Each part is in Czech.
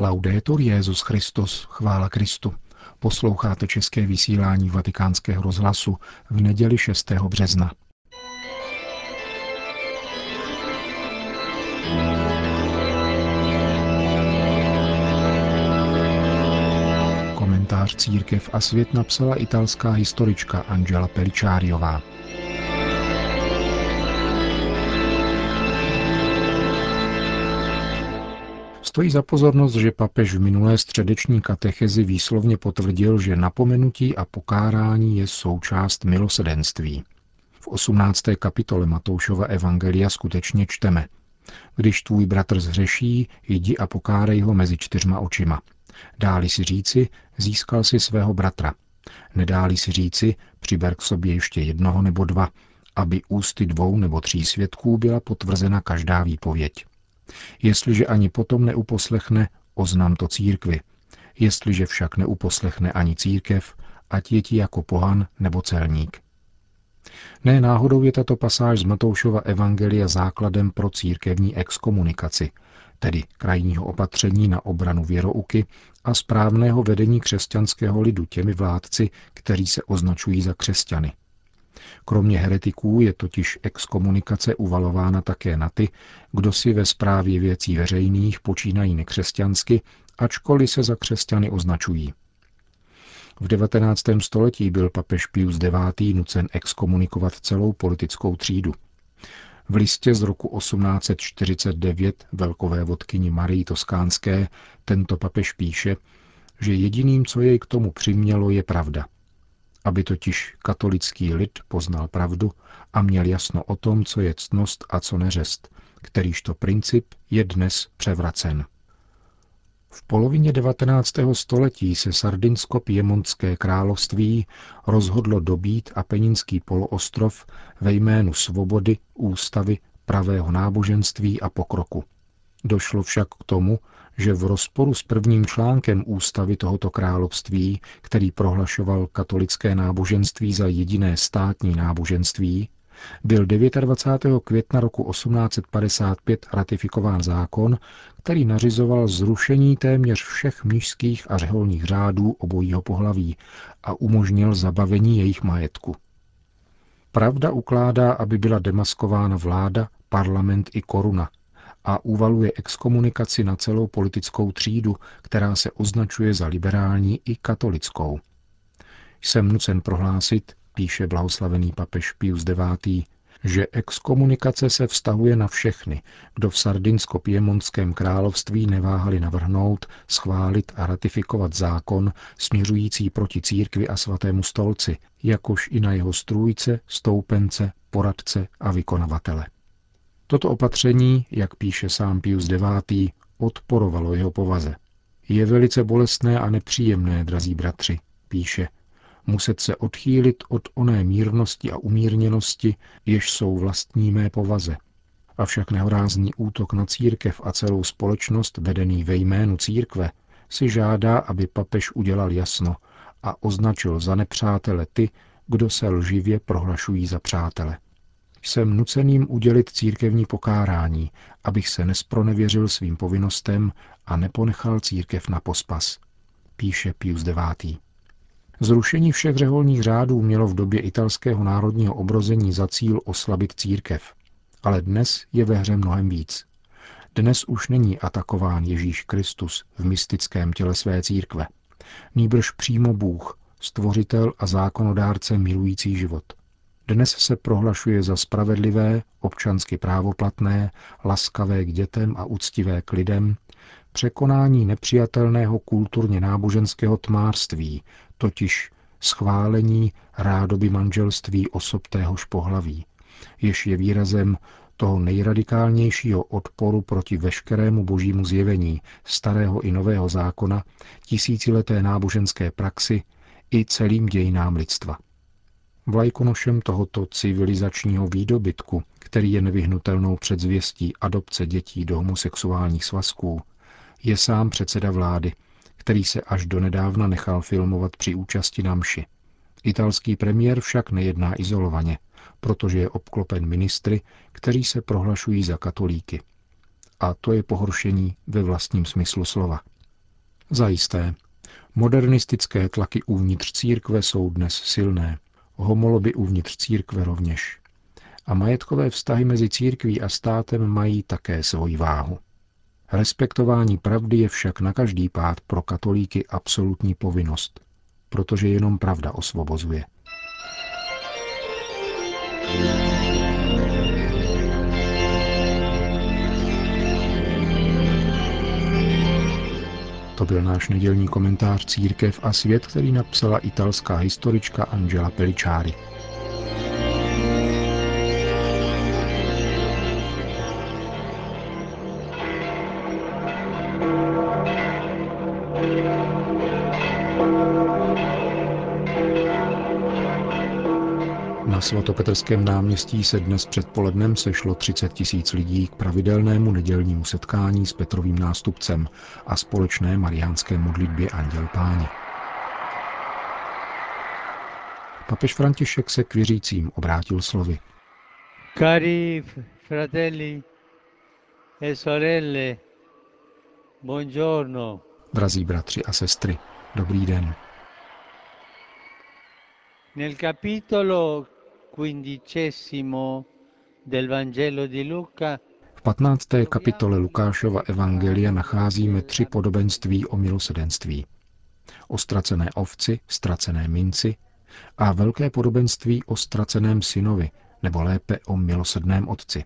Laudetur Jezus Christus, chvála Kristu. Posloucháte české vysílání Vatikánského rozhlasu v neděli 6. března. Komentář Církev a svět napsala italská historička Angela Peličáriová. Stojí za pozornost, že papež v minulé středeční katechezi výslovně potvrdil, že napomenutí a pokárání je součást milosedenství. V 18. kapitole Matoušova Evangelia skutečně čteme. Když tvůj bratr zhřeší, jdi a pokárej ho mezi čtyřma očima. Dáli si říci, získal si svého bratra. Nedáli si říci, přiber k sobě ještě jednoho nebo dva, aby ústy dvou nebo tří svědků byla potvrzena každá výpověď. Jestliže ani potom neuposlechne, oznam to církvi. Jestliže však neuposlechne ani církev, ať je ti jako pohan nebo celník. Ne náhodou je tato pasáž z Matoušova Evangelia základem pro církevní exkomunikaci, tedy krajního opatření na obranu věrouky a správného vedení křesťanského lidu těmi vládci, kteří se označují za křesťany. Kromě heretiků je totiž exkomunikace uvalována také na ty, kdo si ve správě věcí veřejných počínají nekřesťansky, ačkoliv se za křesťany označují. V 19. století byl papež Pius IX. nucen exkomunikovat celou politickou třídu. V listě z roku 1849 velkové vodkyni Marii Toskánské tento papež píše, že jediným, co jej k tomu přimělo, je pravda – aby totiž katolický lid poznal pravdu a měl jasno o tom, co je ctnost a co neřest, kterýžto princip je dnes převracen. V polovině 19. století se Sardinsko-Piemontské království rozhodlo dobít Apeninský poloostrov ve jménu svobody, ústavy, pravého náboženství a pokroku. Došlo však k tomu, že v rozporu s prvním článkem ústavy tohoto království, který prohlašoval katolické náboženství za jediné státní náboženství, byl 29. května roku 1855 ratifikován zákon, který nařizoval zrušení téměř všech mnižských a řeholních řádů obojího pohlaví a umožnil zabavení jejich majetku. Pravda ukládá, aby byla demaskována vláda, parlament i koruna – a uvaluje exkomunikaci na celou politickou třídu, která se označuje za liberální i katolickou. Jsem nucen prohlásit, píše blahoslavený papež Pius IX., že exkomunikace se vztahuje na všechny, kdo v Sardinsko-Piemonském království neváhali navrhnout, schválit a ratifikovat zákon směřující proti církvi a svatému stolci, jakož i na jeho strůjce, stoupence, poradce a vykonavatele. Toto opatření, jak píše sám Pius IX., odporovalo jeho povaze. Je velice bolestné a nepříjemné, drazí bratři, píše, muset se odchýlit od oné mírnosti a umírněnosti, jež jsou vlastní mé povaze. Avšak nehorázný útok na církev a celou společnost vedený ve jménu církve si žádá, aby papež udělal jasno a označil za nepřátele ty, kdo se lživě prohlašují za přátele. Jsem nuceným udělit církevní pokárání, abych se nespronevěřil svým povinnostem a neponechal církev na pospas, píše Pius IX. Zrušení všech řeholních řádů mělo v době italského národního obrození za cíl oslabit církev. Ale dnes je ve hře mnohem víc. Dnes už není atakován Ježíš Kristus v mystickém těle své církve. Nýbrž přímo Bůh, stvořitel a zákonodárce milující život – dnes se prohlašuje za spravedlivé, občansky právoplatné, laskavé k dětem a úctivé k lidem, překonání nepřijatelného kulturně náboženského tmářství, totiž schválení rádoby manželství osob téhož pohlaví, jež je výrazem toho nejradikálnějšího odporu proti veškerému božímu zjevení starého i nového zákona, tisícileté náboženské praxi i celým dějinám lidstva. Vlajkonošem tohoto civilizačního výdobytku, který je nevyhnutelnou předzvěstí adopce dětí do homosexuálních svazků, je sám předseda vlády, který se až do nedávna nechal filmovat při účasti na mši. Italský premiér však nejedná izolovaně, protože je obklopen ministry, kteří se prohlašují za katolíky. A to je pohoršení ve vlastním smyslu slova. Zajisté. Modernistické tlaky uvnitř církve jsou dnes silné. Homoloby uvnitř církve rovněž. A majetkové vztahy mezi církví a státem mají také svoji váhu. Respektování pravdy je však na každý pád pro katolíky absolutní povinnost, protože jenom pravda osvobozuje. To byl náš nedělní komentář Církev a svět, který napsala italská historička Angela Pellicciari. Svatopetrském náměstí se dnes předpolednem sešlo 30 tisíc lidí k pravidelnému nedělnímu setkání s Petrovým nástupcem a společné mariánské modlitbě Anděl Páni. Papež František se k věřícím obrátil slovy. Cari fratelli e sorelle, buongiorno. Drazí bratři a sestry, dobrý den. Nel capitolo v 15. kapitole Lukášova Evangelia nacházíme tři podobenství o milosedenství. O ztracené ovci, ztracené minci a velké podobenství o ztraceném synovi, nebo lépe o milosedném otci.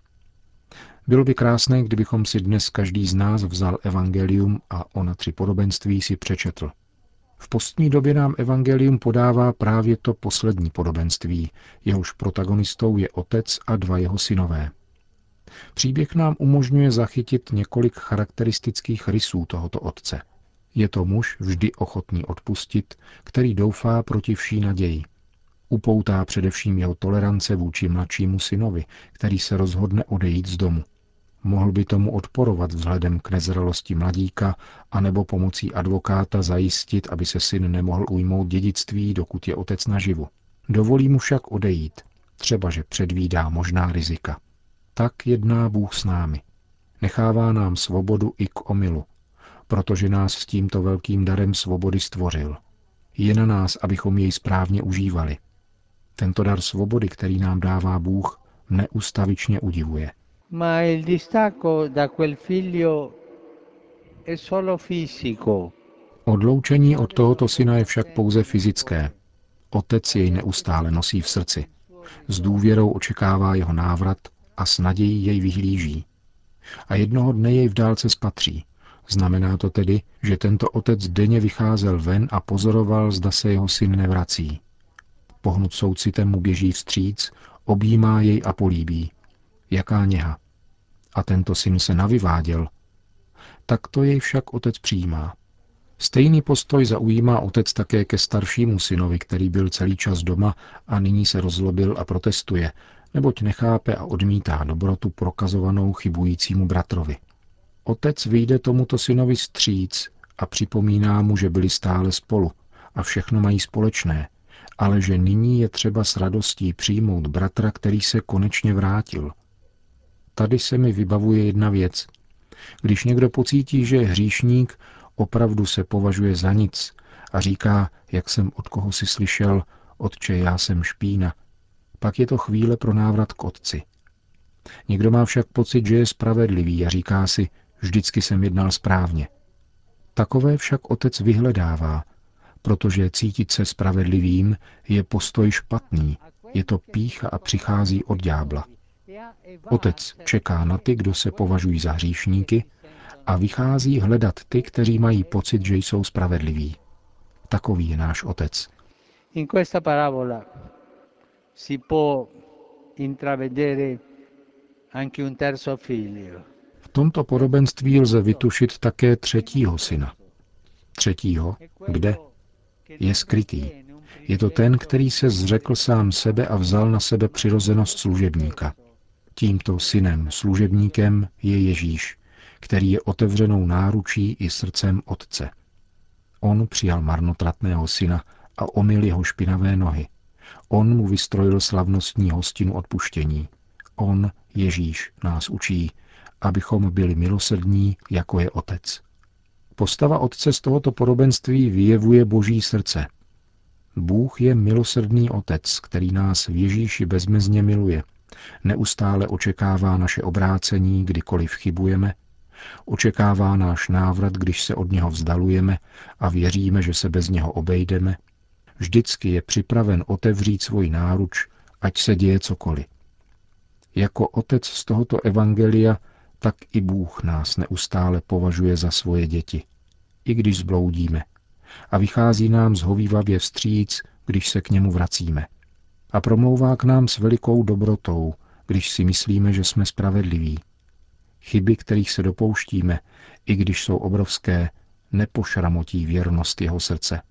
Bylo by krásné, kdybychom si dnes každý z nás vzal evangelium a ona tři podobenství si přečetl – v postní době nám evangelium podává právě to poslední podobenství, jehož protagonistou je otec a dva jeho synové. Příběh nám umožňuje zachytit několik charakteristických rysů tohoto otce. Je to muž vždy ochotný odpustit, který doufá proti vší naději. Upoutá především jeho tolerance vůči mladšímu synovi, který se rozhodne odejít z domu. Mohl by tomu odporovat vzhledem k nezralosti mladíka, anebo pomocí advokáta zajistit, aby se syn nemohl ujmout dědictví, dokud je otec naživu. Dovolí mu však odejít, třeba že předvídá možná rizika. Tak jedná Bůh s námi. Nechává nám svobodu i k omilu, protože nás s tímto velkým darem svobody stvořil. Je na nás, abychom jej správně užívali. Tento dar svobody, který nám dává Bůh, neustavičně udivuje – ma il distacco da quel figlio è solo fisico. Odloučení od tohoto syna je však pouze fyzické. Otec jej neustále nosí v srdci. S důvěrou očekává jeho návrat a s nadějí jej vyhlíží. A jednoho dne jej v dálce spatří. Znamená to tedy, že tento otec denně vycházel ven a pozoroval, zda se jeho syn nevrací. Pohnut soucitem mu běží vstříc, objímá jej a políbí. Jaká něha a tento syn se navyváděl, tak to jej však otec přijímá. Stejný postoj zaujímá otec také ke staršímu synovi, který byl celý čas doma a nyní se rozlobil a protestuje, neboť nechápe a odmítá dobrotu prokazovanou chybujícímu bratrovi. Otec vyjde tomuto synovi stříc a připomíná mu, že byli stále spolu a všechno mají společné, ale že nyní je třeba s radostí přijmout bratra, který se konečně vrátil – tady se mi vybavuje jedna věc. Když někdo pocítí, že je hříšník, opravdu se považuje za nic a říká, jak jsem od koho si slyšel, otče, já jsem špína, pak je to chvíle pro návrat k otci. Někdo má však pocit, že je spravedlivý a říká si, vždycky jsem jednal správně. Takové však otec vyhledává, protože cítit se spravedlivým je postoj špatný, je to pícha a přichází od ďábla. Otec čeká na ty, kdo se považují za hříšníky a vychází hledat ty, kteří mají pocit, že jsou spravedliví. Takový je náš otec. In questa parabola si può intravedere anche un terzo figlio. V tomto podobenství lze vytušit také třetího syna. Třetího, kde? Je skrytý. Je to ten, který se zřekl sám sebe a vzal na sebe přirozenost služebníka. Tímto synem, služebníkem je Ježíš, který je otevřenou náručí i srdcem Otce. On přijal marnotratného syna a omyl jeho špinavé nohy. On mu vystrojil slavnostní hostinu odpuštění. On, Ježíš, nás učí, abychom byli milosrdní, jako je Otec. Postava otce z tohoto podobenství vyjevuje boží srdce. Bůh je milosrdný otec, který nás v Ježíši bezmezně miluje. Neustále očekává naše obrácení, kdykoliv chybujeme. Očekává náš návrat, když se od něho vzdalujeme a věříme, že se bez něho obejdeme. Vždycky je připraven otevřít svůj náruč, ať se děje cokoliv. Jako otec z tohoto evangelia, tak i Bůh nás neustále považuje za svoje děti, i když zbloudíme. A vychází nám zhovývavě vstříc, když se k němu vracíme. A promlouvá k nám s velikou dobrotou, když si myslíme, že jsme spravedliví. Chyby, kterých se dopouštíme, i když jsou obrovské, nepošramotí věrnost jeho srdce.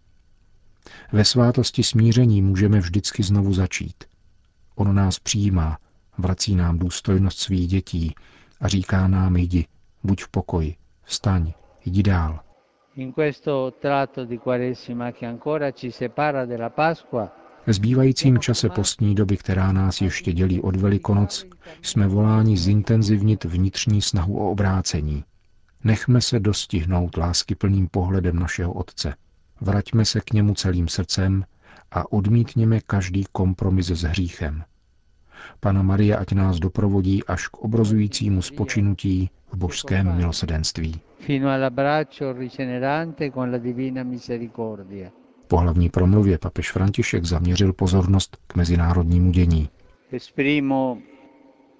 Ve svátosti smíření můžeme vždycky znovu začít. On nás přijímá, vrací nám důstojnost svých dětí a říká nám jdi, buď v pokoji, vstaň, jdi dál. Ve zbývajícím čase postní doby, která nás ještě dělí od Velikonoc, jsme voláni zintenzivnit vnitřní snahu o obrácení. Nechme se dostihnout láskyplným pohledem našeho Otce. Vraťme se k němu celým srdcem a odmítněme každý kompromis s hříchem. Pana Maria ať nás doprovodí až k obrazujícímu spočinutí v božském milosedenství. Po hlavní promluvě papež František zaměřil pozornost k mezinárodnímu dění. Esprimo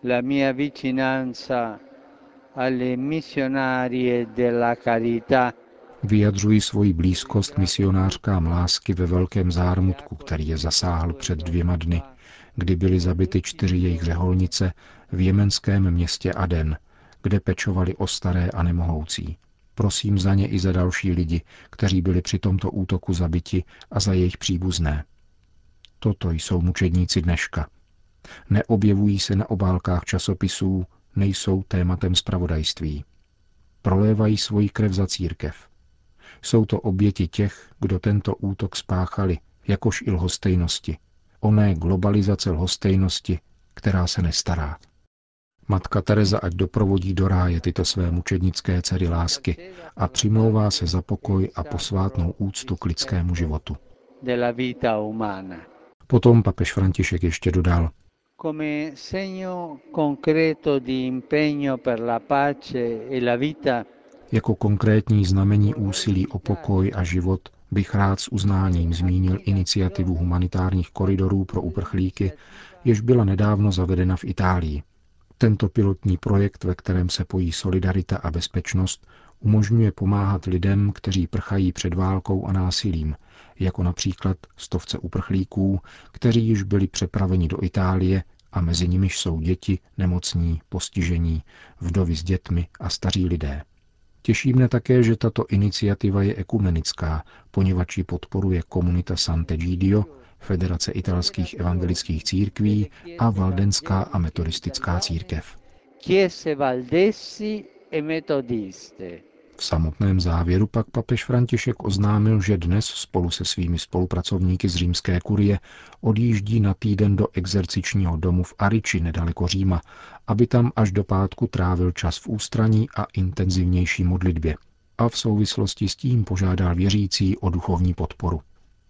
la mia vicinanza alle missionarie della carità vyjadřují svoji blízkost misionářkám lásky ve velkém zármutku, který je zasáhl před dvěma dny, kdy byly zabity čtyři jejich řeholnice v jemenském městě Aden, kde pečovali o staré a nemohoucí. Prosím za ně i za další lidi, kteří byli při tomto útoku zabiti a za jejich příbuzné. Toto jsou mučedníci dneška. Neobjevují se na obálkách časopisů, nejsou tématem spravodajství. Prolévají svoji krev za církev. Jsou to oběti těch, kdo tento útok spáchali, jakož i lhostejnosti, oné globalizace lhostejnosti, která se nestará. Matka Teresa ať doprovodí do ráje tyto své mučednické dcery lásky a přimlouvá se za pokoj a posvátnou úctu k lidskému životu. Potom papež František ještě dodal, come segno concreto di impegno per la pace e la vita jako konkrétní znamení úsilí o pokoj a život bych rád s uznáním zmínil iniciativu humanitárních koridorů pro uprchlíky, jež byla nedávno zavedena v Itálii. Tento pilotní projekt, ve kterém se pojí solidarita a bezpečnost, umožňuje pomáhat lidem, kteří prchají před válkou a násilím, jako například stovce uprchlíků, kteří již byli přepraveni do Itálie a mezi nimiž jsou děti, nemocní, postižení, vdovy s dětmi a staří lidé. Těší mne také, že tato iniciativa je ekumenická, poněvadž ji podporuje komunita Sant'Egidio, Federace italských evangelických církví a Valdenská a metodistická církev. E v samotném závěru pak papež František oznámil, že dnes spolu se svými spolupracovníky z římské kurie odjíždí na týden do exercičního domu v Ariči nedaleko Říma, aby tam až do pátku trávil čas v ústraní a intenzivnější modlitbě. A v souvislosti s tím požádal věřící o duchovní podporu.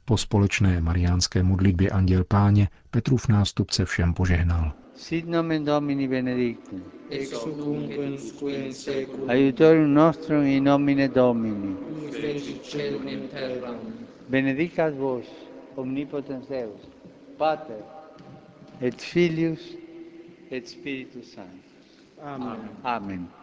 Po společné mariánské modlitbě Anděl Páně Petrův nástupce všem požehnal. Sit nomen Domini benedictum. Ex hoc nunc in seculum. Aiutorium nostrum in nomine Domini. Qui fecit celum in terram. Benedicat vos, omnipotens Deus, Pater, et Filius, et Spiritus Sanctus. Amen. Amen.